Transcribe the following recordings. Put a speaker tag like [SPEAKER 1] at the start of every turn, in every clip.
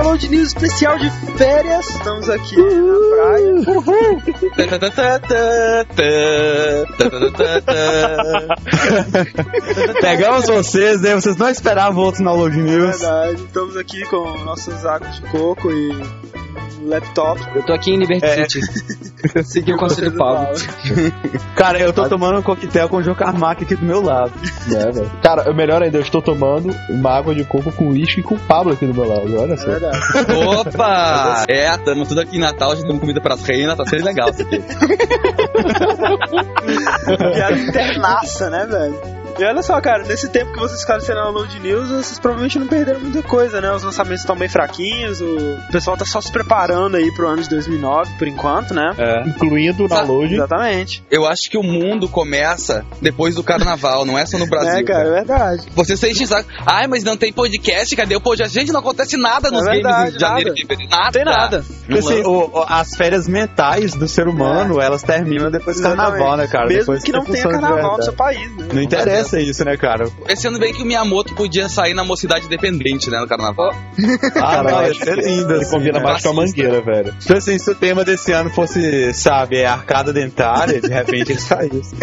[SPEAKER 1] Download News especial de férias. Estamos aqui na praia. Uhul.
[SPEAKER 2] Pegamos vocês, né? Vocês não esperavam outro Download
[SPEAKER 1] É
[SPEAKER 2] News.
[SPEAKER 1] verdade. Estamos aqui com nossos águas de coco e laptop.
[SPEAKER 3] Eu tô aqui em Liberty
[SPEAKER 2] É.
[SPEAKER 3] City. Segui o conselho do Paulo.
[SPEAKER 2] Cara, eu tô tomando um coquetel com o Joe Carmack aqui do meu lado.
[SPEAKER 4] É, velho. Cara, o melhor ainda, eu estou tomando uma água de coco com uísque e com o Pablo aqui do meu lado. Olha só.
[SPEAKER 1] verdade.
[SPEAKER 5] Opa! É, tamo tudo aqui em Natal, já damos comida pras reinas, tá sendo legal isso aqui.
[SPEAKER 1] Piada internaça, né, velho? E olha só, cara, nesse tempo que vocês ficaram sem download news, vocês provavelmente não perderam muita coisa, né? Os lançamentos estão bem fraquinhos, o pessoal tá só se preparando aí pro ano de 2009, por enquanto, né?
[SPEAKER 2] É.
[SPEAKER 4] Incluindo o download.
[SPEAKER 1] Exatamente.
[SPEAKER 5] Eu acho que o mundo começa depois do carnaval, não é só no Brasil.
[SPEAKER 1] é, cara, é verdade.
[SPEAKER 5] Você se enche o saco. Ai, mas não tem podcast, cadê o podcast? Gente, não acontece nada nos
[SPEAKER 1] É verdade,
[SPEAKER 5] games de janeiro
[SPEAKER 1] nada.
[SPEAKER 5] e fevereiro. Nada.
[SPEAKER 1] Não tem nada.
[SPEAKER 2] Porque assim, o- o- as férias mentais do ser humano, elas terminam depois do carnaval, né, cara?
[SPEAKER 1] Mesmo
[SPEAKER 2] Depois
[SPEAKER 1] que não tenha carnaval no seu país, né?
[SPEAKER 2] Não interessa isso, né, cara?
[SPEAKER 5] Esse ano bem que o Miyamoto podia sair na mocidade independente, né, no carnaval.
[SPEAKER 2] Ah, não, ia ser lindo,
[SPEAKER 4] Ele
[SPEAKER 2] assim.
[SPEAKER 4] combina
[SPEAKER 2] né?
[SPEAKER 4] mais com a mangueira, velho.
[SPEAKER 2] Então, assim, se o tema desse ano fosse, sabe, é arcada dentária, de repente ele saísse.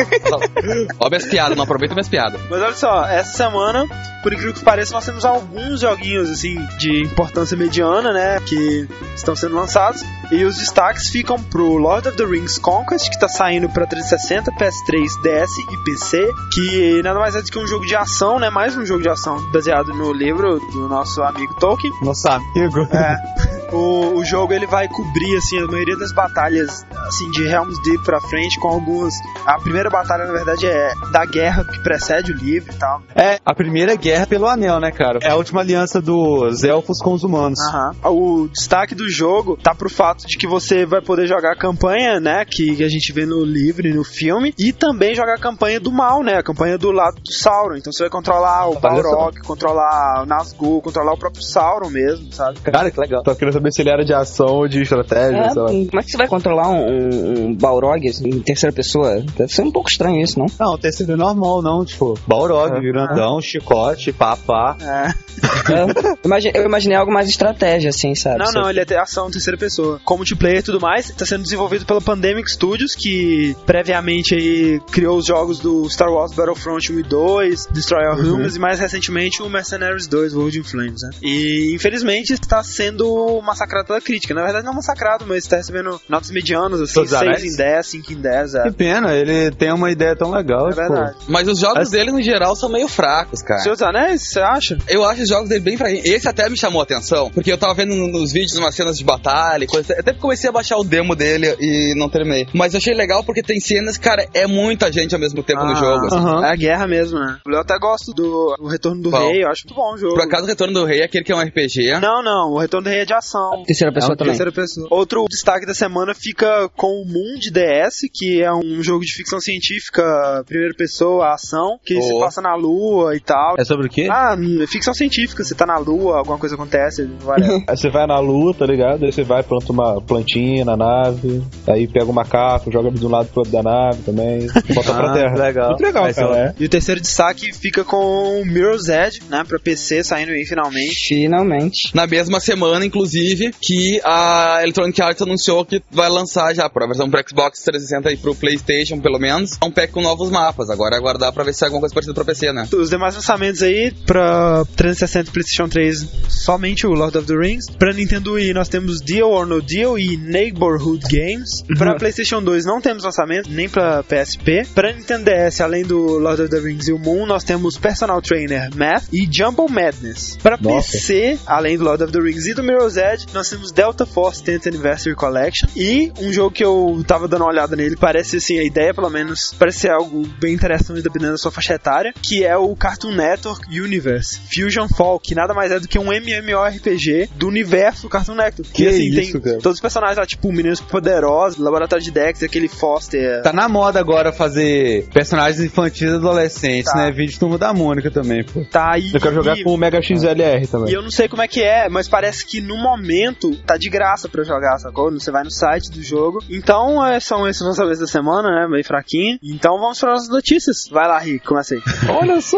[SPEAKER 5] Ó, minhas piadas, não aproveita minhas piadas.
[SPEAKER 1] Mas olha só, essa semana, por incrível que pareça, nós temos alguns joguinhos assim de importância mediana, né, que estão sendo lançados. E os destaques ficam pro Lord of the Rings Conquest, que tá saindo pra 360, PS3, DS e PC, que nada mais é do que um jogo de ação, né, mais um jogo de ação baseado no livro do nosso amigo Tolkien.
[SPEAKER 2] Nosso amigo.
[SPEAKER 1] É. O, o jogo ele vai cobrir assim a maioria das batalhas assim de Helm's Deep pra frente com algumas. A primeira batalha na verdade é da guerra que precede o livro e tal.
[SPEAKER 2] É a primeira guerra pelo anel, né, cara? É a última aliança dos elfos com os humanos.
[SPEAKER 1] Aham. O destaque do jogo tá pro fato de que você vai poder jogar a campanha, né, que a gente vê no livro e no filme, e também jogar a campanha do mal, né, a campanha do lado do Sauron. Então você vai controlar o. Balrog, controlar o Nazgûl, controlar o próprio Sauron mesmo, sabe?
[SPEAKER 2] Cara, que legal.
[SPEAKER 4] Tô querendo saber se ele era de ação ou de estratégia,
[SPEAKER 3] É,
[SPEAKER 4] sei lá.
[SPEAKER 3] como é que você vai controlar um, um, um Balrog assim, em terceira pessoa? Deve ser um pouco estranho isso, não?
[SPEAKER 2] Não, terceiro é normal, não. Tipo, Balrog,
[SPEAKER 4] É.
[SPEAKER 2] grandão, chicote, papá.
[SPEAKER 1] É.
[SPEAKER 3] É, eu, imagi- eu imaginei algo mais estratégia, assim, sabe?
[SPEAKER 1] Não, não, ele é ter ação terceira pessoa. Com multiplayer e tudo mais, tá sendo desenvolvido pela Pandemic Studios, que previamente aí criou os jogos do Star Wars Battlefront 1 e 2, Destroy All Humans e mais recentemente o Mercenaries 2, World in Flames, né? E infelizmente está sendo massacrado pela crítica. Na verdade não massacrado, mas está recebendo notas medianas, assim,
[SPEAKER 2] Todos
[SPEAKER 1] 6
[SPEAKER 2] anéis?
[SPEAKER 1] em 10, 5 em 10, é.
[SPEAKER 2] Que pena, ele tem uma ideia tão legal.
[SPEAKER 1] É
[SPEAKER 2] tipo,
[SPEAKER 1] verdade.
[SPEAKER 5] Mas os jogos dele, no geral, são meio fracos, cara.
[SPEAKER 1] Seus Anéis, você acha?
[SPEAKER 5] Eu acho os jogos dele bem fraquinhos. Esse até me chamou a atenção, porque eu tava vendo nos vídeos umas cenas de batalha e coisa. Até comecei a baixar o demo dele e não terminei. Mas eu achei legal porque tem cenas, cara, é muita gente ao mesmo tempo no
[SPEAKER 1] Ah,
[SPEAKER 5] jogo. assim.
[SPEAKER 2] Aham.
[SPEAKER 1] É a guerra mesmo, né? Eu até gosto do o Retorno do
[SPEAKER 5] Qual?
[SPEAKER 1] Rei, eu acho muito bom o jogo.
[SPEAKER 5] Por acaso, o Retorno do Rei é aquele que é um RPG.
[SPEAKER 1] Não, não, o Retorno do Rei é de ação.
[SPEAKER 3] Terceira pessoa
[SPEAKER 1] É
[SPEAKER 3] também.
[SPEAKER 1] terceira pessoa. Outro destaque da semana fica com o Moon de DS, que é um jogo de ficção científica, primeira pessoa, ação, que se
[SPEAKER 5] Oh.
[SPEAKER 1] passa na lua e tal.
[SPEAKER 2] É sobre o quê?
[SPEAKER 1] Ah, hum, ficção científica, você tá na lua, alguma coisa acontece,
[SPEAKER 4] você vai na lua, tá ligado? Aí você vai, planta uma plantinha na nave, aí pega o macaco, joga de um lado pro outro da nave também, volta pra
[SPEAKER 2] Ah,
[SPEAKER 4] terra.
[SPEAKER 2] legal.
[SPEAKER 4] Muito legal, cara. É.
[SPEAKER 1] e o terceiro destaque fica com o Mirror's Edge, né, pra PC, saindo aí finalmente.
[SPEAKER 3] Finalmente.
[SPEAKER 5] Na mesma semana, inclusive, que a Electronic Arts anunciou que vai lançar já pra versão pro Xbox 360 e pro PlayStation, pelo menos, um pack com novos mapas. Agora é aguardar pra ver se sai alguma coisa parecida pra PC, né?
[SPEAKER 1] Os demais lançamentos aí pra 360 e PlayStation 3, somente o Lord of the Rings. Pra Nintendo Wii nós temos Deal or No Deal e Neighborhood Games. Pra PlayStation 2 não temos lançamento, nem pra PSP. Pra Nintendo DS, além do Lord of the Rings e o Moon, nós temos Personal Trainer Math e Jumble Madness. Pra
[SPEAKER 4] Nossa.
[SPEAKER 1] PC, além do Lord of the Rings e do Mirror's Edge, nós temos Delta Force 10th Anniversary Collection e um jogo que eu tava dando uma olhada nele, parece assim, a ideia pelo menos, parece ser algo bem interessante dependendo da sua faixa etária, que é o Cartoon Network Universe Fusion Fall, que nada mais é do que um MMORPG do universo do Cartoon Network.
[SPEAKER 4] Que
[SPEAKER 1] assim,
[SPEAKER 4] isso,
[SPEAKER 1] tem
[SPEAKER 4] cara?
[SPEAKER 1] todos os personagens lá, tipo Meninos Poderosos, Laboratório de Dex, aquele Foster.
[SPEAKER 2] Tá na moda agora fazer personagens infantis e adolescentes,
[SPEAKER 1] Tá.
[SPEAKER 2] né? Vídeo Turma da Mônica também, pô.
[SPEAKER 1] Tá aí.
[SPEAKER 4] Eu quero jogar com o Mega XLR também.
[SPEAKER 1] E eu não sei como é que é, mas parece que no lançamento tá de graça pra jogar, sacou? Você vai no site do jogo. Então, é, são esses lançamentos da semana, né? Meio fraquinho. Então, vamos para as notícias. Vai lá, Rick, começa aí.
[SPEAKER 4] Olha só,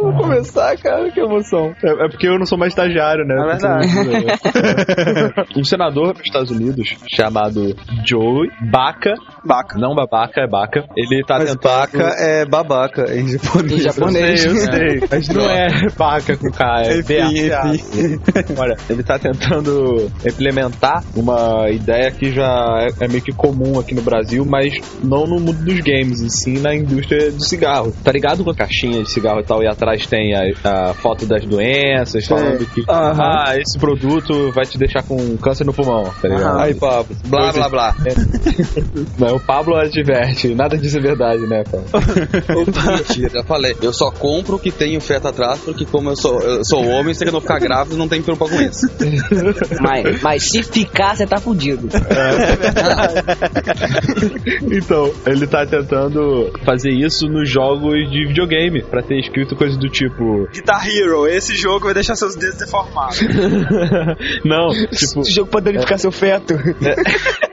[SPEAKER 4] vou começar, cara, que emoção. É, é porque eu não sou mais estagiário, né?
[SPEAKER 1] É verdade.
[SPEAKER 4] um senador dos Estados Unidos chamado Joey Baca,
[SPEAKER 1] Baca.
[SPEAKER 4] não babaca, é Baca. Ele tá
[SPEAKER 2] Mas
[SPEAKER 4] tentando.
[SPEAKER 2] baca é babaca em japonês.
[SPEAKER 3] Em japonês.
[SPEAKER 4] Eu sei, eu sei. Mas não é Baca com K, é
[SPEAKER 2] Enfim,
[SPEAKER 4] BACA. Olha, ele tá tentando implementar uma ideia que já é, é meio que comum aqui no Brasil, mas não no mundo dos games, e sim na indústria do cigarro. Tá ligado com a caixinha de cigarro e tal, e atrás tem a, a foto das doenças, falando que
[SPEAKER 3] Aham.
[SPEAKER 4] ah, esse produto vai te deixar com câncer no pulmão, tá ligado?
[SPEAKER 1] Aham.
[SPEAKER 2] Aí, Pablo.
[SPEAKER 5] Blá, blá, blá.
[SPEAKER 4] Não, o Pablo adverte, nada disso é verdade, né, Pablo?
[SPEAKER 5] Mentira, já falei. Eu só compro o que tem o feto atrás, porque como eu sou, eu sou homem, se eu não ficar grávido, não tem preocupação com isso.
[SPEAKER 3] Mas, mas se ficar, você tá fudido.
[SPEAKER 4] Então, ele tá tentando fazer isso nos jogos de videogame, pra ter escrito coisa do tipo.
[SPEAKER 1] Guitar Hero, esse jogo vai deixar seus dedos deformados.
[SPEAKER 4] Não, tipo.
[SPEAKER 3] Esse jogo pode danificar seu feto.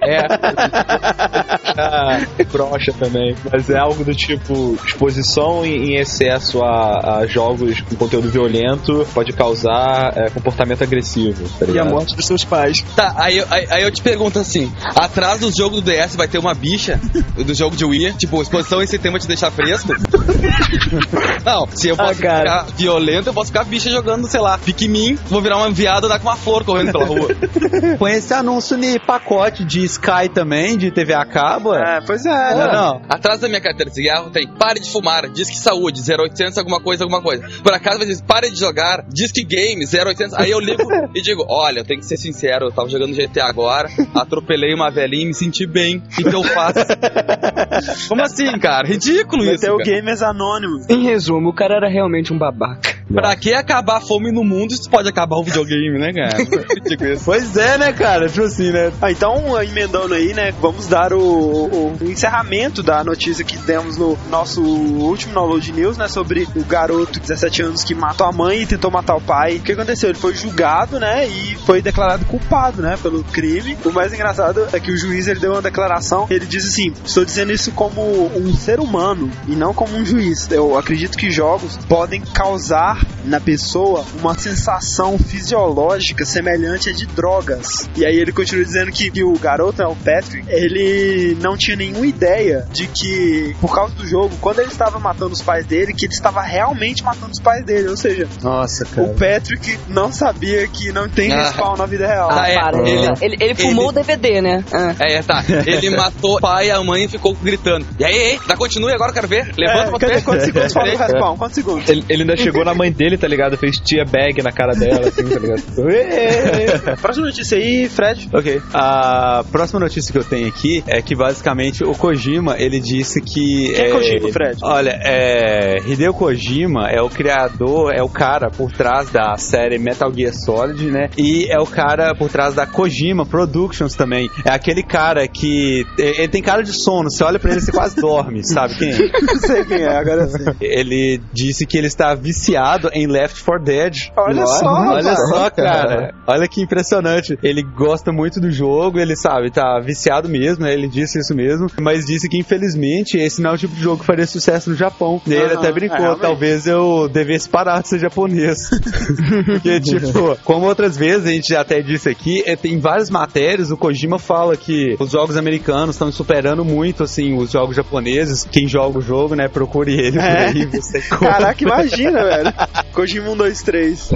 [SPEAKER 4] É. ah, brocha também. Mas é algo do tipo: exposição em, em excesso a, a jogos com conteúdo violento pode causar é, comportamento agressivo. Tá
[SPEAKER 3] E a morte dos seus pais.
[SPEAKER 5] Tá, aí, eu- aí, aí eu te pergunto assim: atrás do jogo do DS vai ter uma bicha do jogo de Wii? Tipo, exposição esse tema te deixar fresco? Não, se eu
[SPEAKER 3] Ah,
[SPEAKER 5] posso
[SPEAKER 3] cara.
[SPEAKER 5] ficar violento, eu posso ficar bicha jogando, sei lá, Pikmin, vou virar uma viada dar com uma flor correndo pela rua.
[SPEAKER 2] Com esse anúncio de pacote de Sky também, de TV a cabo, é.
[SPEAKER 1] É, pois é,
[SPEAKER 2] Não,
[SPEAKER 1] né?
[SPEAKER 2] não.
[SPEAKER 5] Atrás da minha carteira de cigarro tem pare de fumar, diz que saúde, 0800 alguma coisa, alguma coisa. Por acaso vai dizer pare de jogar, diz que game, 0800. Aí eu ligo e digo, olha, eu tenho que ser sincero, eu tava jogando GTA agora, atropelei uma velhinha e me senti bem. O que, que eu faço? Como assim, cara? Ridículo
[SPEAKER 1] Vai
[SPEAKER 5] isso.
[SPEAKER 1] ter o
[SPEAKER 5] cara.
[SPEAKER 1] Gamers Anônimos.
[SPEAKER 3] Em resumo, o cara era realmente um babaca.
[SPEAKER 5] Pra que acabar a fome no mundo se pode acabar o videogame, né, cara?
[SPEAKER 2] Pois é, né, cara? Tipo assim, né?
[SPEAKER 1] Ah, então, emendando aí, né, vamos dar o, o- o encerramento da notícia que demos no nosso último download news, né, sobre o garoto de 17 anos que matou a mãe e tentou matar o pai. O que aconteceu? Ele foi julgado, né, e foi declarado culpado, né, pelo crime. O mais engraçado é que o juiz, ele deu uma declaração, ele disse assim, estou dizendo isso como um ser humano e não como um juiz. Eu acredito que jogos podem causar na pessoa uma sensação fisiológica semelhante a de drogas. E aí ele continua dizendo que, que o garoto, né, o Patrick, ele não tinha nenhuma ideia de que, por causa do jogo, quando ele estava matando os pais dele, que ele estava realmente matando os pais dele. Ou seja,
[SPEAKER 2] Nossa, cara.
[SPEAKER 1] o Patrick não sabia que não tem
[SPEAKER 5] Ah.
[SPEAKER 1] respawn na vida real.
[SPEAKER 5] Ah, é.
[SPEAKER 3] para.
[SPEAKER 5] Ele-
[SPEAKER 3] Ele, ele, fumou o DVD, né? Ah.
[SPEAKER 5] É, tá. Ele matou o pai e a mãe e ficou gritando. E aí, ei, dá continue agora, quero ver. Levanta
[SPEAKER 1] É,
[SPEAKER 5] ver.
[SPEAKER 1] quantos segundos fala do respawn? Quantos segundos?
[SPEAKER 4] Ele, ele ainda chegou na mãe dele, tá ligado? Fez tia bag na cara dela, assim, tá ligado?
[SPEAKER 1] Próxima notícia aí, Fred.
[SPEAKER 2] Ok. A próxima notícia que eu tenho aqui é que basicamente o Kojima, ele disse que.
[SPEAKER 1] Quem é Kojima, Fred?
[SPEAKER 2] Olha, é. Hideo Kojima é o criador, é o cara por trás da série Metal Gear Solid, né? E é o cara por trás da Kojima Productions também. É aquele cara que. Ele tem cara de sono, você olha pra ele e você quase dorme, sabe quem é?
[SPEAKER 1] Não sei quem é, agora sim.
[SPEAKER 2] Ele disse que ele está viciado em Left 4 Dead.
[SPEAKER 1] Olha só,
[SPEAKER 2] Olha
[SPEAKER 1] rapaz.
[SPEAKER 2] só, cara. Olha que impressionante. Ele gosta muito do jogo, ele sabe, tá viciado mesmo, né? Ele disse isso mesmo, mas disse que infelizmente esse não é o tipo de jogo que faria sucesso no Japão. E ele até
[SPEAKER 1] é,
[SPEAKER 2] brincou,
[SPEAKER 1] realmente.
[SPEAKER 2] talvez eu devesse parar de ser japonês. Porque, tipo, como outras vezes a gente já até disse aqui, é, tem várias matérias, o Kojima fala que os jogos americanos estão superando muito, assim, os jogos japoneses. Quem joga o jogo, né, procure ele por
[SPEAKER 1] É.
[SPEAKER 2] aí, você.
[SPEAKER 1] Caraca, imagina, velho. Kojima 1, 2, 3.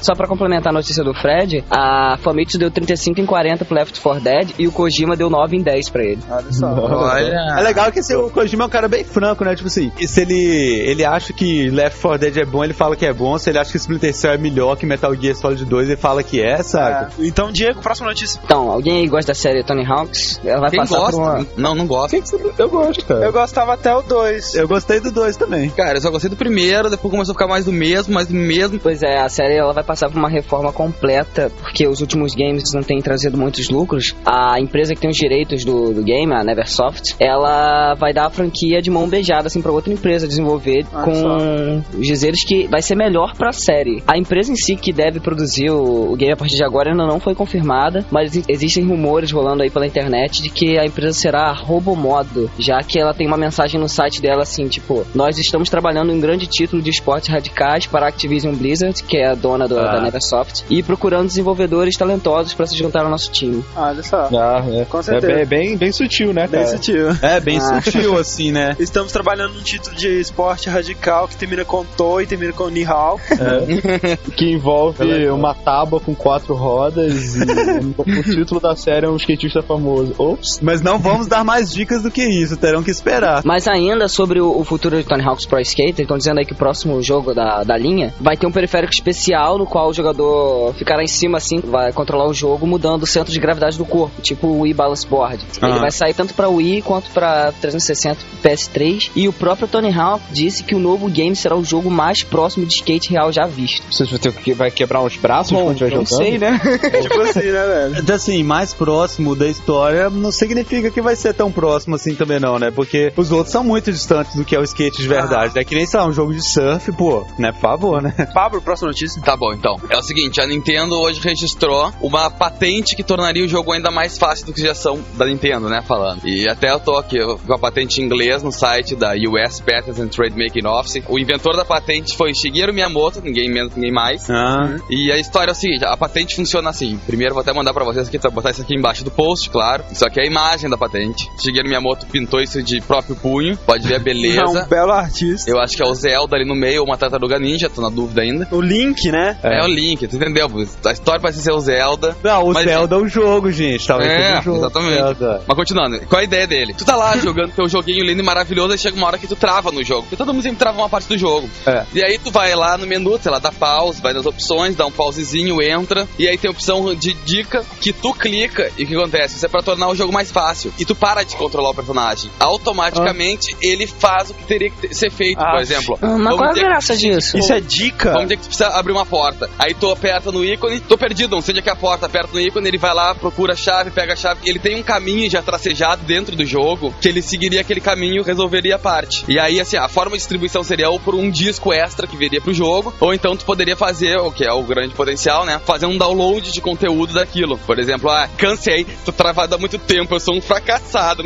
[SPEAKER 3] Só pra complementar a notícia do Fred, a Famitsu deu 35 em 40 pro Left 4 Dead e o Kojima deu 9 em 10 pra ele.
[SPEAKER 1] Olha só.
[SPEAKER 5] Olha.
[SPEAKER 2] É legal que esse, o Kojima é um cara bem franco, né? Tipo assim, se ele, ele acha que Left 4 Dead é bom, ele fala que é bom. Se ele acha que Splinter Cell é melhor que Metal Gear Solid 2, ele fala que é, sabe?
[SPEAKER 1] É. Então, Diego, próxima notícia.
[SPEAKER 3] Então, alguém aí gosta da série Tony Hawks? Ela vai
[SPEAKER 5] Quem
[SPEAKER 3] passar
[SPEAKER 5] gosta?
[SPEAKER 3] uma...
[SPEAKER 5] Não, não gosta.
[SPEAKER 4] Eu gosto, cara.
[SPEAKER 1] Eu gostava até o 2.
[SPEAKER 2] Eu gostei do 2 também.
[SPEAKER 5] Cara, eu só gostei do primeiro, depois vai ficar mais do mesmo, mais do mesmo.
[SPEAKER 3] Pois é, a série ela vai passar por uma reforma completa, porque os últimos games não têm trazido muitos lucros. A empresa que tem os direitos do, do game, a Neversoft, ela vai dar a franquia de mão beijada assim para outra empresa desenvolver
[SPEAKER 1] Olha
[SPEAKER 3] com os dizeres que vai ser melhor pra série. A empresa em si que deve produzir o, o game a partir de agora ainda não foi confirmada, mas exi- existem rumores rolando aí pela internet de que a empresa será a Robomodo, já que ela tem uma mensagem no site dela assim, tipo, nós estamos trabalhando em um grande título de esportes radicais para a Activision Blizzard, que é a dona do-
[SPEAKER 2] Ah.
[SPEAKER 3] da Neversoft, e procurando desenvolvedores talentosos para se juntar ao nosso time.
[SPEAKER 1] Olha só.
[SPEAKER 4] Ah, é.
[SPEAKER 1] Com
[SPEAKER 4] É
[SPEAKER 1] certeza.
[SPEAKER 4] bem, bem, bem sutil, né,
[SPEAKER 1] Bem
[SPEAKER 4] cara?
[SPEAKER 1] sutil.
[SPEAKER 2] É, bem
[SPEAKER 3] Ah.
[SPEAKER 2] sutil, assim, né?
[SPEAKER 1] Estamos trabalhando num título de esporte radical que termina com To e termina com Nihal.
[SPEAKER 4] É. que envolve uma tábua com quatro rodas e o título da série é um skatista famoso. Ops.
[SPEAKER 2] Mas não vamos dar mais dicas do que isso, terão que esperar.
[SPEAKER 3] Mas ainda sobre o, o futuro de Tony Hawk's Pro Skater, estão dizendo aí que o próximo jogo da, da linha vai ter um periférico especial no qual o jogador ficará em cima assim, vai controlar o jogo mudando o centro de gravidade do corpo, tipo o Wii Balance Board. Ele
[SPEAKER 2] Ah.
[SPEAKER 3] vai sair tanto pra Wii quanto pra 360 PS3 e o próprio Tony Hawk disse que o novo game será o jogo mais próximo de skate real já visto.
[SPEAKER 4] Você vai ter que- vai quebrar uns braços quando estiver
[SPEAKER 3] não
[SPEAKER 4] jogando?
[SPEAKER 3] sei, né?
[SPEAKER 1] tipo assim, né, velho?
[SPEAKER 2] Então, Assim, mais próximo da história não significa que vai ser tão próximo assim também não, né? Porque os outros são muito distantes do que é o skate de verdade. É que nem, sei lá, um jogo de surf, pô, né? Por favor, né?
[SPEAKER 1] Pablo, próxima notícia.
[SPEAKER 5] Tá bom, então. É o seguinte, a Nintendo hoje registrou uma patente que tornaria o jogo ainda mais fácil do que já são da Nintendo, né, falando. E até eu tô aqui com a patente em inglês no site da US Patents and Trade Making Office. O inventor da patente foi Shigeru Miyamoto, ninguém menos, ninguém mais.
[SPEAKER 2] Ah,
[SPEAKER 5] E a história é o seguinte, a patente funciona assim. Primeiro vou até mandar pra vocês aqui, botar isso aqui embaixo do post, claro. Isso aqui é a imagem da patente. Shigeru Miyamoto pintou isso de próprio punho, pode ver a
[SPEAKER 1] É um
[SPEAKER 5] beleza.
[SPEAKER 1] belo artista.
[SPEAKER 5] Eu acho que é o Zelda ali no meio ou uma tartaruga ninja, tô na dúvida ainda.
[SPEAKER 1] O Link, né?
[SPEAKER 5] É, o Link, tu entendeu? A história parece ser o Zelda.
[SPEAKER 2] não, o
[SPEAKER 5] Mas-
[SPEAKER 2] Zelda é um jogo, gente. Talvez
[SPEAKER 5] É,
[SPEAKER 2] seja um jogo.
[SPEAKER 5] exatamente.
[SPEAKER 2] Zelda.
[SPEAKER 5] Mas continuando, qual a ideia dele? Tu tá lá jogando teu joguinho lindo e maravilhoso, aí chega uma hora que tu trava no jogo. Porque todo mundo sempre trava uma parte do jogo.
[SPEAKER 2] É.
[SPEAKER 5] E aí tu vai lá no menu, sei lá, dá pause, vai nas opções, dá um pausezinho, entra. E aí tem a opção de dica que tu clica e o que acontece? Isso é pra tornar o jogo mais fácil. E tu para de controlar o personagem. Automaticamente ele faz o que teria que ser feito,
[SPEAKER 1] Ah,
[SPEAKER 5] por exemplo.
[SPEAKER 3] Mas
[SPEAKER 5] Vamos
[SPEAKER 3] graça disso?
[SPEAKER 1] Isso é dica.
[SPEAKER 5] Vamos dizer que tu precisa abrir uma porta. Aí tu aperta no ícone, tô perdido, não sei onde é que é a porta, aperta no ícone, ele vai lá, procura a chave, pega a chave. Ele tem um caminho já tracejado dentro do jogo, que ele seguiria aquele caminho e resolveria a parte. E aí, assim, a forma de distribuição seria ou por um disco extra que viria pro jogo, ou então tu poderia fazer, o que é o grande potencial, né? Fazer um download de conteúdo daquilo. Por exemplo, ah, cansei, tô travado há muito tempo, eu sou um fracassado.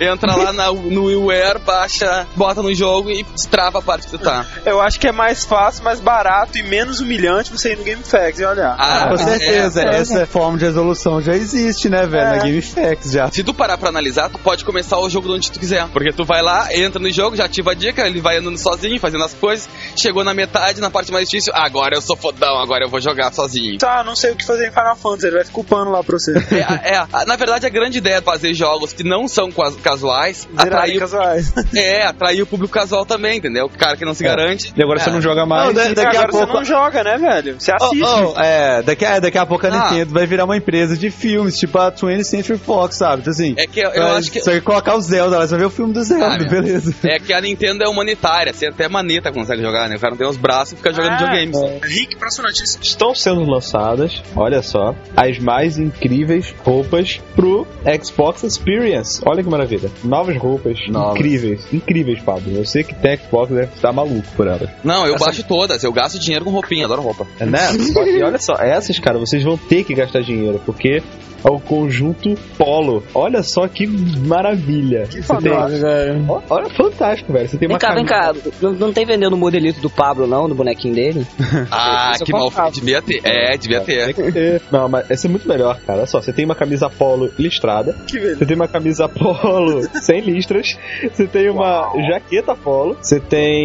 [SPEAKER 5] Entra lá na, no WiiWare, baixa, bota no jogo e destrava a parte que tá.
[SPEAKER 1] Eu acho que é mais fácil, mais barato e menos humilhante você ir no GameFAQs e olhar.
[SPEAKER 5] Ah,
[SPEAKER 2] Com
[SPEAKER 5] é,
[SPEAKER 2] certeza,
[SPEAKER 5] é.
[SPEAKER 2] essa forma de resolução já existe, né, velho?
[SPEAKER 1] É.
[SPEAKER 2] Na GameFAQs já.
[SPEAKER 5] Se tu parar pra analisar, tu pode começar o jogo de onde tu quiser. Porque tu vai lá, entra no jogo, já ativa a dica, ele vai andando sozinho, fazendo as coisas. Chegou na metade, na parte mais difícil, agora eu sou fodão, agora eu vou jogar sozinho.
[SPEAKER 1] Tá, não sei o que fazer em Final Fantasy, ele vai ficar culpando lá pra você.
[SPEAKER 5] É, é, a- na verdade, a grande ideia é fazer jogos que não são casuais, atrair,
[SPEAKER 1] casuais.
[SPEAKER 5] é, atrair o público casual também, entendeu? O cara que não se garante.
[SPEAKER 4] E agora você
[SPEAKER 5] É.
[SPEAKER 4] não joga mais.
[SPEAKER 2] Não, da-
[SPEAKER 1] E
[SPEAKER 2] daqui a
[SPEAKER 1] agora
[SPEAKER 2] pouco.
[SPEAKER 1] você não joga, né, velho? Você assiste.
[SPEAKER 2] Oh, oh, é, daqui, a- daqui a pouco a
[SPEAKER 5] Ah.
[SPEAKER 2] Nintendo vai virar uma empresa de filmes, tipo a 20th Century Fox, sabe? Então, assim,
[SPEAKER 5] É que eu, eu acho que.
[SPEAKER 2] Só que colocar o Zelda você vai ver o filme do Zelda,
[SPEAKER 5] Ah,
[SPEAKER 2] beleza.
[SPEAKER 5] É que a Nintendo é humanitária, assim, até a maneta consegue jogar, né? O cara não tem os braços e fica jogando
[SPEAKER 1] Ah,
[SPEAKER 5] videogames.
[SPEAKER 1] Rick, próxima notícia.
[SPEAKER 4] Estão sendo lançadas, olha só, as mais incríveis roupas pro Xbox Experience. Olha que maravilha. Novas roupas,
[SPEAKER 2] Novas.
[SPEAKER 4] incríveis. Incríveis, Pablo. Eu sei que tem Xbox deve estar maluco por elas.
[SPEAKER 5] Não, eu baixo todas, eu gasto dinheiro com roupinha, adoro roupa.
[SPEAKER 4] É, né? Só que olha só, essas, cara, vocês vão ter que gastar dinheiro, porque é o conjunto Polo. Olha só que maravilha.
[SPEAKER 1] Que
[SPEAKER 4] Você tem...
[SPEAKER 1] fantástico.
[SPEAKER 4] Ó, Olha, fantástico, velho. Você tem
[SPEAKER 3] Vem
[SPEAKER 4] uma
[SPEAKER 3] cá, vem cá.
[SPEAKER 4] camisa-
[SPEAKER 3] Não, não tem vendendo o modelito do Pablo, não, do bonequinho dele?
[SPEAKER 5] Ah, que mal. Devia ter. É, devia ter.
[SPEAKER 4] Não, mas essa é muito melhor, cara. Olha só, você tem uma camisa polo listrada,
[SPEAKER 1] Que beleza.
[SPEAKER 4] você tem uma camisa polo sem listras, você tem uma jaqueta polo, você tem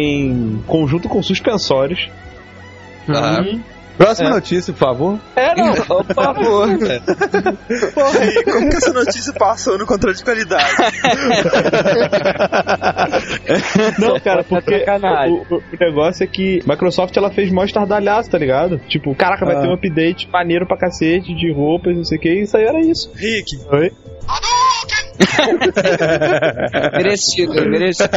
[SPEAKER 4] conjunto com suspensórios.
[SPEAKER 1] Uhum.
[SPEAKER 2] Próxima
[SPEAKER 4] É.
[SPEAKER 2] notícia, por favor.
[SPEAKER 4] É, não, por favor.
[SPEAKER 1] Porra, Rick, como que essa notícia passou no controle de qualidade?
[SPEAKER 4] Não, cara, porque
[SPEAKER 3] sacanagem.
[SPEAKER 4] o, o- o negócio é que Microsoft ela fez mó estardalhaço, tá ligado? Tipo, caraca, vai
[SPEAKER 2] Ah.
[SPEAKER 4] ter um update maneiro pra cacete de roupas, não sei o que, e isso aí era isso.
[SPEAKER 1] Rick,
[SPEAKER 4] Oi?
[SPEAKER 3] merecido, merecido.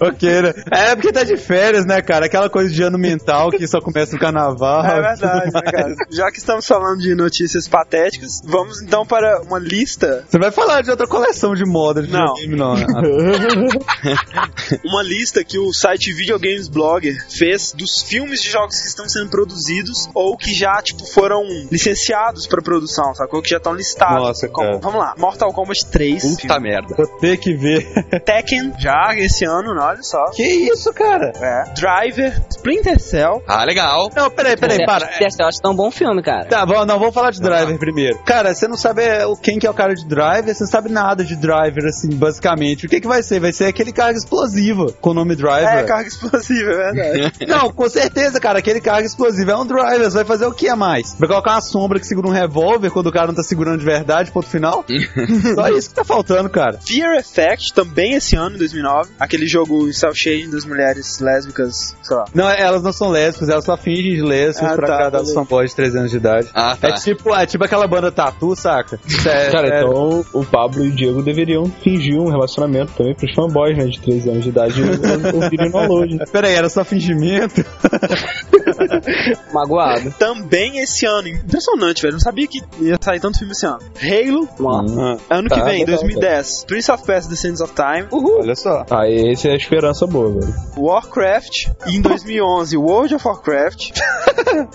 [SPEAKER 2] ok, né? É porque tá de férias, né, cara? Aquela coisa de ano mental que só começa no carnaval.
[SPEAKER 1] É verdade, né, cara? Já que estamos falando de notícias patéticas, vamos então para uma lista.
[SPEAKER 2] Você vai falar de outra coleção de moda de
[SPEAKER 1] Não.
[SPEAKER 2] videogame, não, né?
[SPEAKER 1] Uma lista que o site Videogames Blogger fez dos filmes de jogos que estão sendo produzidos ou que já, tipo, foram licenciados pra produção, sacou? Que já estão listados.
[SPEAKER 2] Nossa,
[SPEAKER 1] Como-
[SPEAKER 2] cara.
[SPEAKER 1] Vamos lá. Mortal Kombat 3.
[SPEAKER 5] Puta merda.
[SPEAKER 2] Vou ter que ver.
[SPEAKER 1] Tekken, já esse ano, né? olha só.
[SPEAKER 2] Que isso, cara?
[SPEAKER 1] É. Driver, Splinter Cell.
[SPEAKER 5] Ah, legal.
[SPEAKER 2] Não, peraí, peraí, para.
[SPEAKER 3] Esse eu acho que é um bom filme, cara.
[SPEAKER 2] Tá, bom, não, vamos falar de Driver primeiro. Cara, você não sabe é, o quem que é o cara de Driver, você não sabe nada de Driver, assim, basicamente. O que que vai ser? Vai ser aquele carga explosiva com o nome Driver.
[SPEAKER 1] É, carga explosiva, é verdade.
[SPEAKER 2] Não, com certeza, cara, aquele carga explosiva é um Driver, você vai fazer o que a mais? Vai colocar uma sombra que segura um revólver quando o cara não tá segurando de verdade, ponto final? Só isso que tá faltando, cara.
[SPEAKER 1] Fear Effect, também esse ano, em 2009. Aquele jogo em cel shading das mulheres lésbicas, sei lá.
[SPEAKER 2] Não, elas não são lésbicas, elas só fingem de lésbicas
[SPEAKER 1] Ah,
[SPEAKER 2] pra
[SPEAKER 1] tá, beleza.
[SPEAKER 2] fanboys de 13 anos de idade.
[SPEAKER 5] Ah, tá.
[SPEAKER 2] É tipo, é tipo aquela banda Tatu, saca? É,
[SPEAKER 4] Cara,
[SPEAKER 2] é-
[SPEAKER 4] então o Pablo e o Diego deveriam fingir um relacionamento também pros fanboys, né? De 13 anos de idade ouvirem no download.
[SPEAKER 2] Peraí, era só fingimento?
[SPEAKER 3] Magoado.
[SPEAKER 1] Também esse ano, impressionante, velho. Não sabia que ia sair tanto filme esse ano. Halo,
[SPEAKER 2] Ah,
[SPEAKER 1] ano que
[SPEAKER 4] Tá,
[SPEAKER 1] vem,
[SPEAKER 4] legal,
[SPEAKER 1] 2010. Prince of Persia, The Sands of Time.
[SPEAKER 2] olha só.
[SPEAKER 4] Ah, esse é a esperança boa, velho.
[SPEAKER 1] Warcraft. E em 2011, World of Warcraft.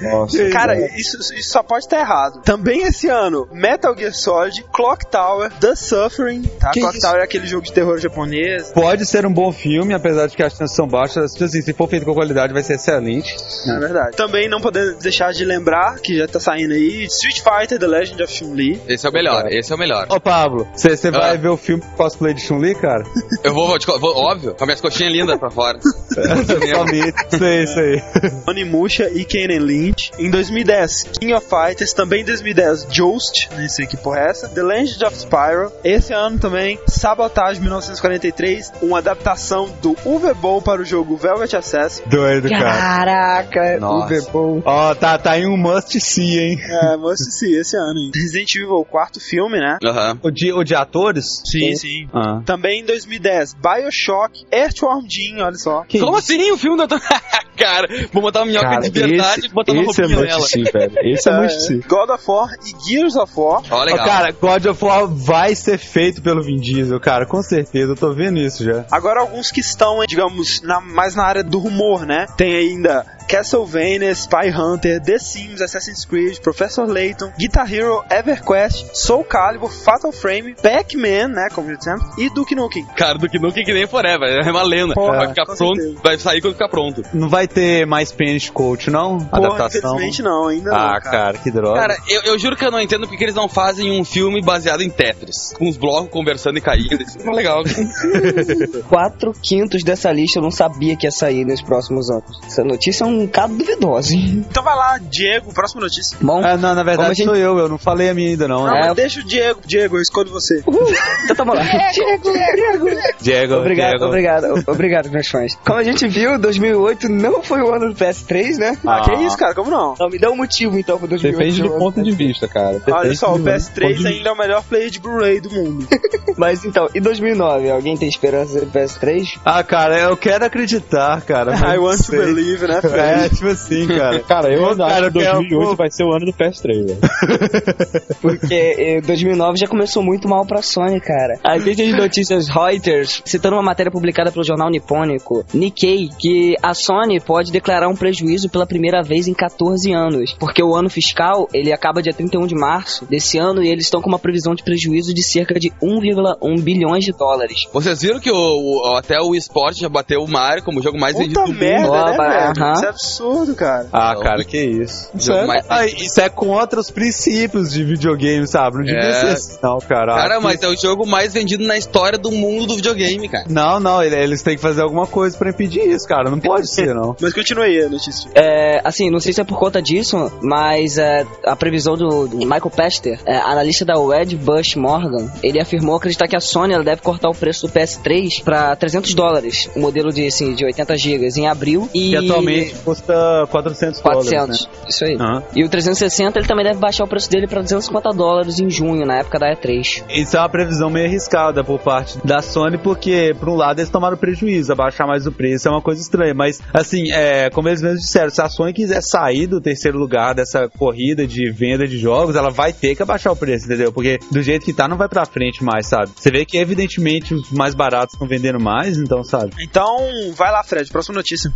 [SPEAKER 4] Nossa.
[SPEAKER 1] Cara, isso, isso só pode estar errado. Também esse ano, Metal Gear Solid, Clock Tower, The Suffering. Tá? Clock
[SPEAKER 2] isso?
[SPEAKER 1] Tower é aquele jogo de terror japonês.
[SPEAKER 2] Pode ser um bom filme, apesar de que as chances são baixas. Assim, se for feito com qualidade, vai ser excelente.
[SPEAKER 1] É verdade. Também não podemos deixar de lembrar, que já tá saindo aí, Street Fighter, The Legend of Chun-Li.
[SPEAKER 5] Esse é o melhor, esse é o melhor.
[SPEAKER 2] Ô, Pablo, você
[SPEAKER 5] Ah.
[SPEAKER 2] vai ver o filme cosplay de Chun-Li, cara?
[SPEAKER 5] Eu vou, vou, vou- óbvio, com as minhas coxinhas lindas pra fora.
[SPEAKER 2] Somente. Isso aí, isso aí.
[SPEAKER 1] Onimusha e Kennen Lynch. Em 2010, King of Fighters. Também em 2010, Joust. Nem sei que porra é essa. The Legend of Spyro. Esse ano também, Sabotage 1943. Uma adaptação do Uwe Boll para o jogo Velvet Access.
[SPEAKER 2] Doido, cara.
[SPEAKER 3] Caraca,
[SPEAKER 5] Nossa.
[SPEAKER 3] o Bebom.
[SPEAKER 2] Ó, tá, tá aí um must see, hein?
[SPEAKER 1] É, must see esse ano, hein? Resident Evil, o quarto filme, né?
[SPEAKER 5] Aham.
[SPEAKER 2] O de, o de atores?
[SPEAKER 1] Sim, sim.
[SPEAKER 2] Ah.
[SPEAKER 1] Também em 2010, Bioshock, Earthworm Jim, olha só.
[SPEAKER 2] Que
[SPEAKER 5] Como assim? O filme da. Cara, vou botar uma minhoca
[SPEAKER 4] Cara,
[SPEAKER 5] de verdade
[SPEAKER 4] esse,
[SPEAKER 5] e botar uma
[SPEAKER 4] esse é
[SPEAKER 5] roupinha
[SPEAKER 4] must
[SPEAKER 5] nela.
[SPEAKER 4] see, velho. Esse é must see.
[SPEAKER 1] God of War e Gears of War.
[SPEAKER 5] Ó,
[SPEAKER 2] Ó,
[SPEAKER 5] legal.
[SPEAKER 2] cara, God of War vai ser feito pelo Vin Diesel, cara, com certeza, eu tô vendo isso já.
[SPEAKER 1] Agora alguns que estão, digamos, na- mais na área do rumor, né? Tem ainda Castlevania, Spy Hunter, The Sims, Assassin's Creed, Professor Layton, Guitar Hero, EverQuest, Soul Calibur, Fatal Frame, Pac-Man, né, como já dissemos, e Duke Nukem.
[SPEAKER 5] Cara, que nunca que nem Forever, é uma lenda.
[SPEAKER 1] Porra,
[SPEAKER 5] vai ficar pronto,
[SPEAKER 1] certeza.
[SPEAKER 5] vai sair quando ficar pronto.
[SPEAKER 2] Não vai ter mais Spanish Coach, não?
[SPEAKER 1] Porra,
[SPEAKER 2] Adaptação?
[SPEAKER 1] infelizmente não, ainda
[SPEAKER 2] Ah,
[SPEAKER 1] não,
[SPEAKER 2] cara. que droga.
[SPEAKER 5] Cara, eu, eu juro que eu não entendo porque eles não fazem um filme baseado em Tetris. Com os blocos conversando e caindo. Isso é legal.
[SPEAKER 3] Quatro quintos dessa lista eu não sabia que ia sair nos próximos anos. Essa notícia é um bocado duvidosa, hein?
[SPEAKER 1] Então vai lá, Diego, próxima notícia.
[SPEAKER 3] Bom,
[SPEAKER 2] Ah, não, na verdade
[SPEAKER 3] gente-
[SPEAKER 2] sou eu, eu não falei a minha ainda não.
[SPEAKER 1] Não,
[SPEAKER 2] né?
[SPEAKER 3] É.
[SPEAKER 1] mas deixa o Diego, Diego, eu escolho você.
[SPEAKER 3] então tamo lá.
[SPEAKER 2] Diego,
[SPEAKER 3] Obrigado,
[SPEAKER 2] Diego.
[SPEAKER 3] obrigado, o- obrigado, meus fãs. Como a gente viu, 2008 não foi o ano do PS3, né?
[SPEAKER 1] Ah,
[SPEAKER 2] Ah.
[SPEAKER 1] que isso, cara, como não?
[SPEAKER 3] Então me dá um motivo, então, pro 2008.
[SPEAKER 4] Depende do
[SPEAKER 3] ano
[SPEAKER 4] ponto de vista, cara. Depende
[SPEAKER 1] Olha só, o
[SPEAKER 4] do ponto
[SPEAKER 1] PS3
[SPEAKER 4] de
[SPEAKER 1] ainda é o melhor player de Blu-ray do mundo.
[SPEAKER 3] Mas então, e 2009? Alguém tem esperança do PS3?
[SPEAKER 2] Ah, cara, eu quero acreditar, cara.
[SPEAKER 1] I want to believe, né,
[SPEAKER 2] É, tipo assim, cara.
[SPEAKER 4] Cara, eu
[SPEAKER 2] Pô,
[SPEAKER 4] ainda
[SPEAKER 2] cara,
[SPEAKER 4] acho que
[SPEAKER 2] eu quero-
[SPEAKER 4] 2008
[SPEAKER 2] pô.
[SPEAKER 4] vai ser o ano do PS3, velho.
[SPEAKER 3] Porque eh, 2009 já começou muito mal pra Sony, cara. Agência de notícias Reuters, citando uma matéria publicada pelo jornal nipônico Nikkei, que a Sony pode declarar um prejuízo pela primeira vez em 14 anos. Porque o ano fiscal, ele acaba dia 31 de março desse ano e eles estão com uma previsão de prejuízo de cerca de 1,1 bilhões de dólares.
[SPEAKER 5] Vocês viram que o, o- até o eSport já bateu o Mario como o jogo mais vendido do mundo.
[SPEAKER 1] merda, né,
[SPEAKER 3] Opa,
[SPEAKER 1] velho? Absurdo, cara.
[SPEAKER 2] Ah,
[SPEAKER 5] Não.
[SPEAKER 2] cara, que isso. É,
[SPEAKER 5] mais-
[SPEAKER 2] ah, isso é contra os princípios de videogame, sabe? Não devia
[SPEAKER 5] É.
[SPEAKER 2] ser assim, não, cara.
[SPEAKER 5] Cara,
[SPEAKER 2] Aqui-
[SPEAKER 5] mas é o jogo mais vendido na história do mundo do videogame, cara.
[SPEAKER 2] Não, não, ele- eles têm que fazer alguma coisa pra impedir isso, cara. Não pode ser, não.
[SPEAKER 1] Mas continue aí a notícia.
[SPEAKER 3] É, assim, não sei se é por conta disso, mas é, a previsão do, do Michael Pester, é, analista da Wedbush Morgan, ele afirmou acreditar que a Sony ela deve cortar o preço do PS3 pra 300 dólares, o modelo de, assim, de 80 GB em abril. E
[SPEAKER 2] Que atualmente custa 400 dólares.
[SPEAKER 3] 400.
[SPEAKER 2] Né?
[SPEAKER 3] Isso aí.
[SPEAKER 2] Aham.
[SPEAKER 3] E o 360 ele também deve baixar o preço dele pra 250 dólares em junho, na época da E3.
[SPEAKER 2] Isso é uma previsão meio arriscada por parte da Sony, porque, por um lado, eles tomaram prejuízo, abaixar mais o preço é uma coisa estranha. Mas, assim, é, como eles mesmos disseram, se a Sony quiser sair do terceiro lugar dessa corrida de venda de jogos, ela vai ter que abaixar o preço, entendeu? Porque do jeito que tá, não vai pra frente mais, sabe? Você vê que, evidentemente, os mais baratos estão vendendo mais, então, sabe?
[SPEAKER 1] Então, vai lá, Fred, próxima notícia.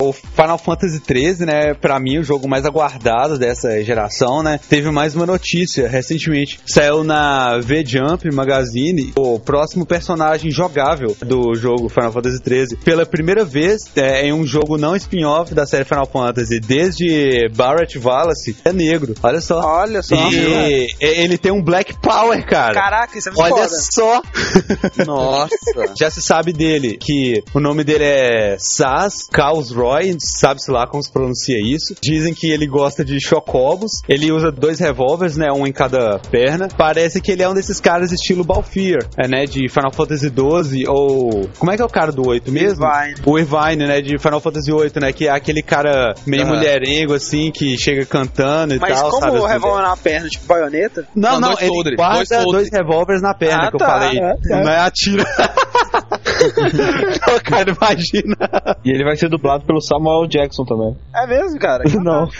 [SPEAKER 2] O Final Fantasy XIII, né, pra mim, o jogo mais aguardado dessa geração, né, teve mais uma notícia recentemente. Saiu na V-Jump Magazine o próximo personagem jogável do jogo Final Fantasy XIII. Pela primeira vez é, em um jogo não spin-off da série Final Fantasy, desde Barrett Wallace, é negro. Olha só.
[SPEAKER 1] Olha só.
[SPEAKER 2] E ele tem um Black Power, cara.
[SPEAKER 1] Caraca, isso é muito
[SPEAKER 2] Olha
[SPEAKER 1] foda.
[SPEAKER 2] só.
[SPEAKER 5] Nossa.
[SPEAKER 2] Já se sabe dele que o nome dele é Sas Roy, sabe-se lá como se pronuncia isso. Dizem que ele gosta de chocobos. Ele usa dois revólveres, né? Um em cada perna. Parece que ele é um desses caras estilo Balfir, é, né? De Final Fantasy XII ou... Como é que é o cara do 8 mesmo?
[SPEAKER 1] Irvine.
[SPEAKER 2] O Irvine, né? De Final Fantasy VIII, né? Que é aquele cara meio
[SPEAKER 5] Aham.
[SPEAKER 2] mulherengo, assim, que chega cantando e
[SPEAKER 1] Mas
[SPEAKER 2] tal,
[SPEAKER 1] como
[SPEAKER 2] sabe?
[SPEAKER 1] o revólver na perna, tipo baioneta?
[SPEAKER 2] Não,
[SPEAKER 5] Não,
[SPEAKER 2] não,
[SPEAKER 5] dois
[SPEAKER 2] ele
[SPEAKER 5] folders,
[SPEAKER 2] guarda
[SPEAKER 5] dois
[SPEAKER 2] dois, revólveres na perna
[SPEAKER 1] Ah,
[SPEAKER 2] que eu
[SPEAKER 1] tá,
[SPEAKER 2] falei.
[SPEAKER 1] é, é.
[SPEAKER 2] Não é atira. Não, cara, imagina.
[SPEAKER 4] E ele vai ser dublado pelo Samuel Jackson também.
[SPEAKER 1] É mesmo, cara?
[SPEAKER 4] Não.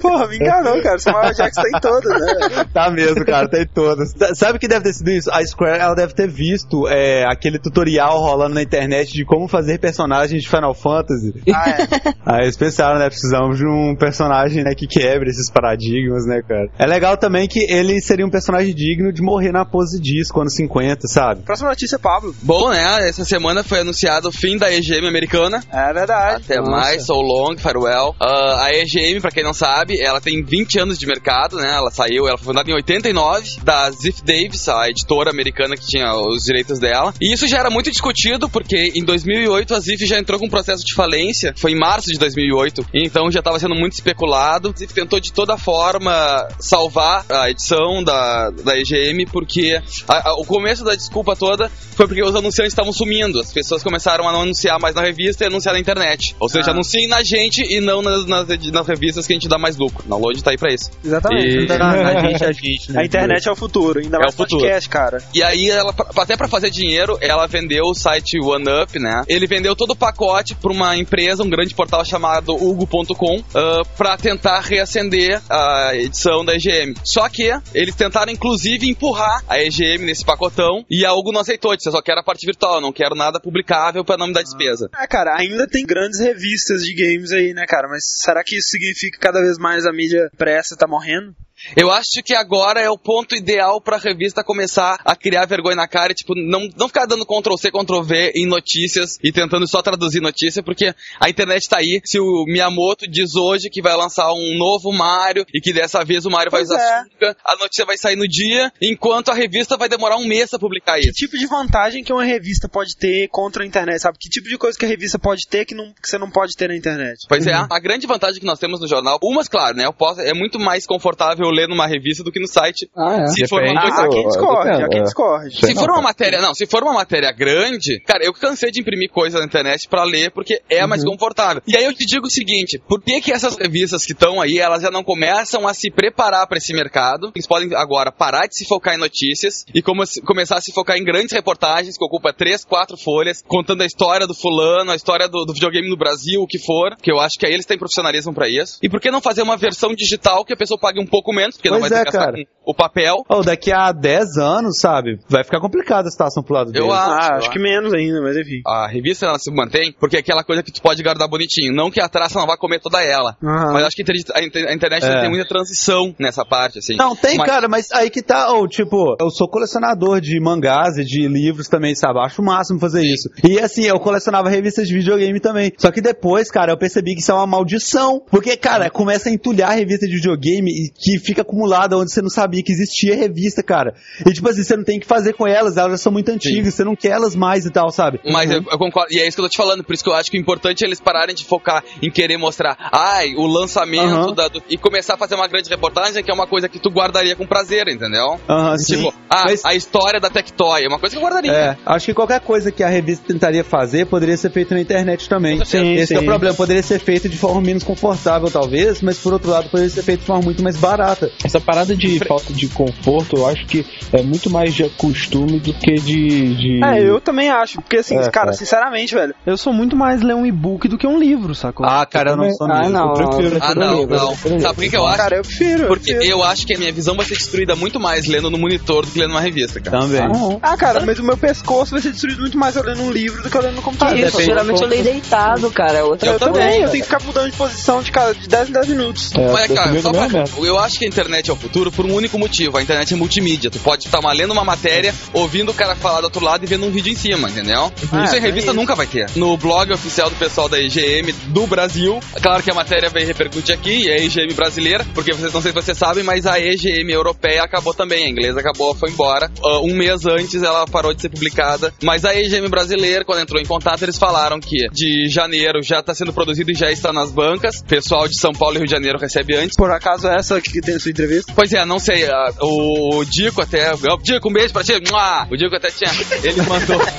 [SPEAKER 1] Porra, me enganou, cara. Samuel Jackson tem todas, né?
[SPEAKER 2] Tá mesmo, cara, tem todas. Sa- Sabe o que deve ter sido isso? A Square ela deve ter visto é, aquele tutorial rolando na internet de como fazer personagens de Final Fantasy.
[SPEAKER 1] Ah, é.
[SPEAKER 2] Aí eles pensaram, né? Precisamos de um personagem né, que quebre esses paradigmas, né, cara? É legal também que ele seria um personagem digno de morrer na pose disco anos 50, sabe?
[SPEAKER 1] Próxima notícia, Pablo.
[SPEAKER 5] Bom, né? Essa semana foi anunciado o fim da EGM americana.
[SPEAKER 1] É verdade.
[SPEAKER 5] Até
[SPEAKER 3] Nossa.
[SPEAKER 5] mais, so long, farewell. Ah, a EGM, pra quem não sabe, ela tem 20 anos de mercado, né? Ela saiu, ela foi fundada em 89, da Ziff Davis, a editora americana que tinha os direitos dela. E isso já era muito discutido, porque em 2008 a Ziff já entrou com um processo de falência, foi em março de 2008, então já estava sendo muito especulado. A Ziff tentou de toda forma salvar a edição da, da EGM, porque a- a- o começo da desculpa toda foi porque os anunciantes estavam sumindo. As pessoas começaram a não anunciar mais na revista e anunciar na internet. Ou seja,
[SPEAKER 1] Ah.
[SPEAKER 5] anunciem na gente e não nas, nas, nas revistas que a gente dá mais lucro. Na Load tá aí pra isso.
[SPEAKER 1] Exatamente.
[SPEAKER 5] E-
[SPEAKER 2] a gente, a gente, né?
[SPEAKER 1] A internet é o futuro, ainda
[SPEAKER 5] É
[SPEAKER 1] mais
[SPEAKER 5] o futuro.
[SPEAKER 1] podcast, cara.
[SPEAKER 5] E aí, ela, até pra fazer dinheiro, ela vendeu o site OneUp, né? Ele vendeu todo o pacote pra uma empresa, um grande portal chamado Hugo.com, ah, pra tentar reacender a edição da EGM. Só que eles tentaram, inclusive, empurrar a EGM nesse pacotão e a Hugo não aceitou. Disse, eu só quero a parte virtual, eu não quero nada publicável pra não me dar despesa.
[SPEAKER 1] É, cara, ainda tem grandes revistas de games aí, né, cara? Mas será que isso significa que cada vez mais a mídia impressa tá morrendo?
[SPEAKER 5] Eu acho que agora é o ponto ideal pra revista começar a criar vergonha na cara e, tipo, não, não ficar dando Ctrl C, Ctrl V em notícias e tentando só traduzir notícia, porque a internet tá aí. Se o Miyamoto diz hoje que vai lançar um novo Mario e que dessa vez o Mario
[SPEAKER 1] Pois
[SPEAKER 5] vai usar
[SPEAKER 1] é.
[SPEAKER 5] açúcar, a notícia vai sair no dia, enquanto a revista vai demorar um mês pra publicar
[SPEAKER 1] Que
[SPEAKER 5] isso.
[SPEAKER 1] tipo de vantagem que uma revista pode ter contra a internet, sabe? Que tipo de coisa que a revista pode ter que, não, que você não pode ter na internet?
[SPEAKER 5] Pois é, a grande vantagem que nós temos no jornal, umas, claro, né? Eu posso, é muito mais confortável ler numa revista do que no site.
[SPEAKER 3] Ah, é.
[SPEAKER 5] Se for uma
[SPEAKER 4] Depende.
[SPEAKER 5] coisa
[SPEAKER 1] Ah, quem
[SPEAKER 4] eu-
[SPEAKER 1] discorde,
[SPEAKER 4] depende,
[SPEAKER 1] quem
[SPEAKER 4] é.
[SPEAKER 1] discorde.
[SPEAKER 5] Se for uma matéria, não, se for uma matéria grande, cara, eu cansei de imprimir coisa na internet pra ler porque é mais confortável. E aí eu te digo o seguinte, por que que essas revistas que estão aí, elas já não começam a se preparar pra esse mercado? Eles podem agora parar de se focar em notícias e como- começar a se focar em grandes reportagens que ocupa três, quatro folhas, contando a história do fulano, a história do, do videogame no Brasil, o que for, que eu acho que aí eles têm profissionalismo pra isso. E por que não fazer uma versão digital que a pessoa pague um pouco menos, porque não
[SPEAKER 2] Pois
[SPEAKER 5] vai ter
[SPEAKER 2] é,
[SPEAKER 5] gastar
[SPEAKER 2] cara.
[SPEAKER 5] o papel.
[SPEAKER 2] Ou daqui a 10 anos, sabe? Vai ficar complicada a situação pro lado
[SPEAKER 5] Eu
[SPEAKER 2] dele.
[SPEAKER 5] acho.
[SPEAKER 1] Ah,
[SPEAKER 5] eu
[SPEAKER 1] acho que menos ainda, mas enfim.
[SPEAKER 5] a revista ela se mantém porque é aquela coisa que tu pode guardar bonitinho. Não que a traça não vá comer toda ela.
[SPEAKER 1] Aham.
[SPEAKER 5] Mas acho que a inter- a inter- a internet
[SPEAKER 2] É.
[SPEAKER 5] tem muita transição nessa parte, assim.
[SPEAKER 2] Não, tem,
[SPEAKER 5] Mas-
[SPEAKER 2] cara, mas aí que tá, ou tipo, eu sou colecionador de mangás e de livros também, sabe? Acho o máximo fazer isso. E assim, eu colecionava revistas de videogame também. Só que depois, cara, eu percebi que isso é uma maldição. Porque, cara, começa a entulhar a revista de videogame e que fica acumulada onde você não sabia que existia revista, cara. E tipo assim, você não tem que fazer com elas, elas já são muito antigas, você não quer elas mais e tal, sabe?
[SPEAKER 5] Mas eu, eu concordo, e é isso que eu tô te falando, por isso que eu acho que o importante é eles pararem de focar em querer mostrar, ai, o lançamento
[SPEAKER 2] Aham.
[SPEAKER 5] da, do- e começar a fazer uma grande reportagem, que é uma coisa que tu guardaria com prazer, entendeu?
[SPEAKER 2] Aham, sim.
[SPEAKER 5] Tipo, ah,
[SPEAKER 2] Mas-
[SPEAKER 5] a história da Tectoy, é uma coisa que eu guardaria.
[SPEAKER 2] É, acho que qualquer coisa que a revista tentaria fazer poderia ser feito na internet também.
[SPEAKER 1] Sim,
[SPEAKER 2] Esse é o
[SPEAKER 1] sim.
[SPEAKER 2] problema, poderia ser feito de forma menos confortável, talvez, mas por outro lado, poderia ser feito de forma muito mais barata.
[SPEAKER 4] Essa parada de falta de conforto, eu acho que é muito mais de costume do que de. de...
[SPEAKER 1] É, eu também acho. Porque assim,
[SPEAKER 4] É,
[SPEAKER 1] cara,
[SPEAKER 4] é.
[SPEAKER 1] sinceramente, velho, eu sou muito mais ler um e-book do que um livro, sacou?
[SPEAKER 2] Ah, cara, eu não sou
[SPEAKER 3] Ah,
[SPEAKER 2] mesmo.
[SPEAKER 3] não,
[SPEAKER 2] Eu prefiro.
[SPEAKER 3] eu
[SPEAKER 5] Ah, não,
[SPEAKER 3] livro.
[SPEAKER 5] não. Sabe por que, eu acho?
[SPEAKER 1] Cara, eu prefiro. eu
[SPEAKER 5] Porque
[SPEAKER 1] prefiro.
[SPEAKER 5] eu acho que a minha visão vai ser destruída muito mais lendo no monitor do que lendo numa revista, cara.
[SPEAKER 2] Também.
[SPEAKER 1] Ah, cara, mas o meu pescoço vai ser destruído muito mais eu lendo um livro do que eu lendo no computador.
[SPEAKER 3] Isso,
[SPEAKER 2] depende
[SPEAKER 3] geralmente eu leio deitado, cara. é Outra
[SPEAKER 5] Eu
[SPEAKER 1] Eu também, eu tenho que ficar mudando de posição de, cada, de 10 em 10 minutos.
[SPEAKER 4] É,
[SPEAKER 5] Mas,
[SPEAKER 4] eu
[SPEAKER 5] cara, só
[SPEAKER 4] não
[SPEAKER 5] pra, eu acho que a internet é o futuro por um único motivo. A internet é multimídia. Tu pode estar lendo uma matéria, ouvindo o cara falar do outro lado e vendo um vídeo em cima, entendeu?
[SPEAKER 1] Ah,
[SPEAKER 5] isso em
[SPEAKER 1] é
[SPEAKER 5] revista
[SPEAKER 1] isso.
[SPEAKER 5] nunca vai ter. No blog oficial do pessoal da EGM do Brasil, claro que a matéria vai repercutir aqui, é a EGM brasileira, porque vocês não sei se vocês sabem, mas a EGM europeia acabou também. A inglesa acabou, foi embora. Ah, um mês antes ela parou de ser publicada. Mas a EGM brasileira, quando entrou em contato, eles falaram que de janeiro já está sendo produzido e já está nas bancas. Pessoal de São Paulo e Rio de Janeiro recebe antes.
[SPEAKER 1] Por acaso é essa que tem a sua entrevista?
[SPEAKER 5] Pois é, não sei. ah, o Dico até. Dico, um beijo pra ti. Mua! O Dico até tinha. Ele mandou.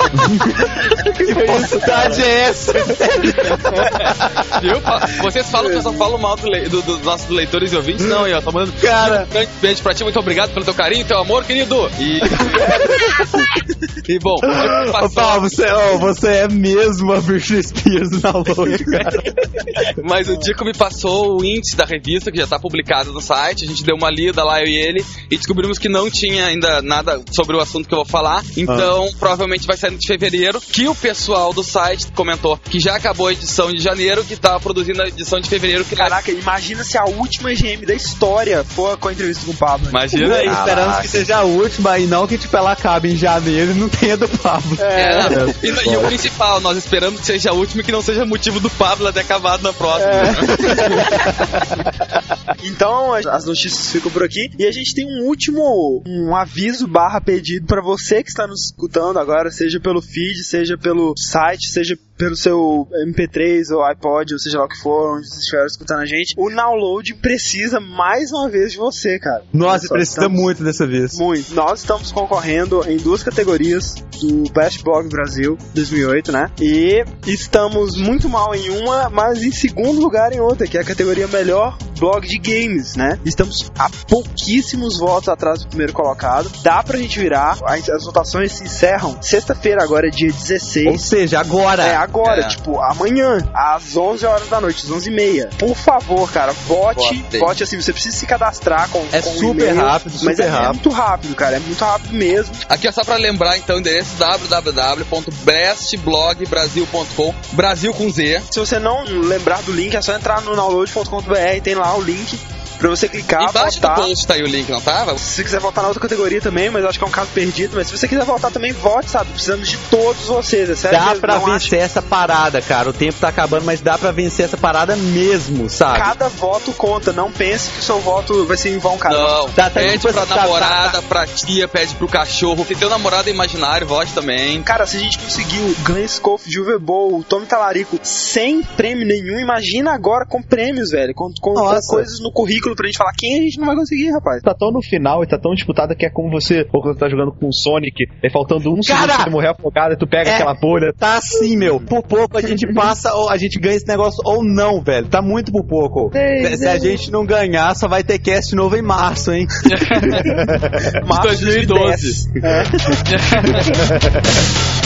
[SPEAKER 2] Que vontade é essa?
[SPEAKER 5] Viu? Vocês falam que eu só falo mal do le- do- dos nossos leitores e ouvintes? Não, eu tô mandando.
[SPEAKER 2] Cara.
[SPEAKER 5] Um grande beijo pra ti, muito obrigado pelo teu carinho, teu amor, querido. E. e bom, o
[SPEAKER 2] Ô, Paulo, você, você é mesmo a Britney Spears do download, cara.
[SPEAKER 5] Mas o Dico me passou o índice da revista, que já tá publicado no site. A gente deu uma lida lá, eu e ele, e descobrimos que não tinha ainda nada sobre o assunto que eu vou falar. Então, provavelmente vai sair no de fevereiro. Que o pessoal do site comentou que já acabou a edição de janeiro, que tá produzindo a edição de fevereiro. Que
[SPEAKER 1] Caraca, imagina se a última EGM da história for com a entrevista com o Pablo.
[SPEAKER 5] Imagina aí.
[SPEAKER 2] Esperamos que seja a última e não que tipo, ela acabe em janeiro e não tenha do Pablo.
[SPEAKER 5] É, não. E, e o principal, nós esperamos que seja a última e que não seja motivo do Pablo ter acabado na próxima.
[SPEAKER 1] Então as- as notícias ficam por aqui e a gente tem um último um aviso barra pedido para você que está nos escutando agora, seja pelo feed, seja pelo site, seja pelo seu MP3 ou iPod, ou seja lá o que for, onde você estiver escutando a gente. O download precisa mais uma vez de você, cara.
[SPEAKER 2] Nossa,
[SPEAKER 1] só,
[SPEAKER 2] precisa
[SPEAKER 1] estamos-
[SPEAKER 2] muito dessa vez.
[SPEAKER 1] Muito. Nós estamos concorrendo em duas categorias do Best Blog Brasil 2008, né? E estamos muito mal em uma, mas em segundo lugar em outra, que é a categoria Melhor Blog de Games, né? Estamos a pouquíssimos votos atrás do primeiro colocado. Dá pra gente virar. As votações se encerram sexta-feira, agora é dia
[SPEAKER 2] Ou
[SPEAKER 1] 16.
[SPEAKER 2] seja, agora.
[SPEAKER 1] É agora,
[SPEAKER 5] É.
[SPEAKER 1] tipo, amanhã, às 11 horas da noite, às 11 e meia. Por favor, cara, vote.
[SPEAKER 5] Vote.
[SPEAKER 1] Vote assim, você precisa se cadastrar com
[SPEAKER 2] É
[SPEAKER 1] com
[SPEAKER 2] super rápido,
[SPEAKER 1] Mas
[SPEAKER 2] super
[SPEAKER 1] é
[SPEAKER 2] rápido.
[SPEAKER 1] muito rápido, cara. É muito rápido mesmo.
[SPEAKER 5] Aqui é só pra lembrar então o endereço www.bestblogbrasil.com Brasil com Z.
[SPEAKER 1] Se você não lembrar do link, é só entrar no download.com.br, tem lá o link pra você clicar,
[SPEAKER 5] Embaixo do
[SPEAKER 1] votar.
[SPEAKER 5] post tá aí o link, não tava?
[SPEAKER 1] Se você quiser voltar na outra categoria também, mas eu acho que é um caso perdido. Mas se você quiser voltar também, vote, sabe? Precisamos de todos vocês, é sério.
[SPEAKER 2] Dá
[SPEAKER 1] mesmo,
[SPEAKER 2] pra
[SPEAKER 1] não acho-
[SPEAKER 2] vencer essa parada, cara. O tempo tá acabando, mas dá pra vencer essa parada mesmo, sabe?
[SPEAKER 1] Cada voto conta. Não pense que o seu voto vai ser em vão, cara.
[SPEAKER 5] Não,
[SPEAKER 2] Tá, tá,
[SPEAKER 5] pede
[SPEAKER 2] tipo,
[SPEAKER 5] pra
[SPEAKER 2] tá,
[SPEAKER 5] namorada, pra tia, pede pro cachorro. Se teu namorado é imaginário, vote também.
[SPEAKER 1] Cara, se a gente conseguiu Glenn Schofield, Juve Bowl, Tommy Talarico sem prêmio nenhum, imagina agora com prêmios, velho. Com, com, coisas no currículo pra gente falar quem a gente não vai conseguir, rapaz.
[SPEAKER 4] Tá tão no final e tá tão disputada que é como você, ou quando você tá jogando com o Sonic, é faltando um segundo
[SPEAKER 2] Cara!
[SPEAKER 4] pra ele morrer afogado, e tu pega
[SPEAKER 2] É.
[SPEAKER 4] aquela bolha.
[SPEAKER 2] Tá assim, meu. Por pouco a gente passa, ou a gente ganha esse negócio ou não, velho. Tá muito por pouco.
[SPEAKER 1] Ei,
[SPEAKER 2] Se a gente não ganhar, só vai ter cast novo em março, hein?
[SPEAKER 1] Março de
[SPEAKER 5] 2012.
[SPEAKER 1] 2010. É.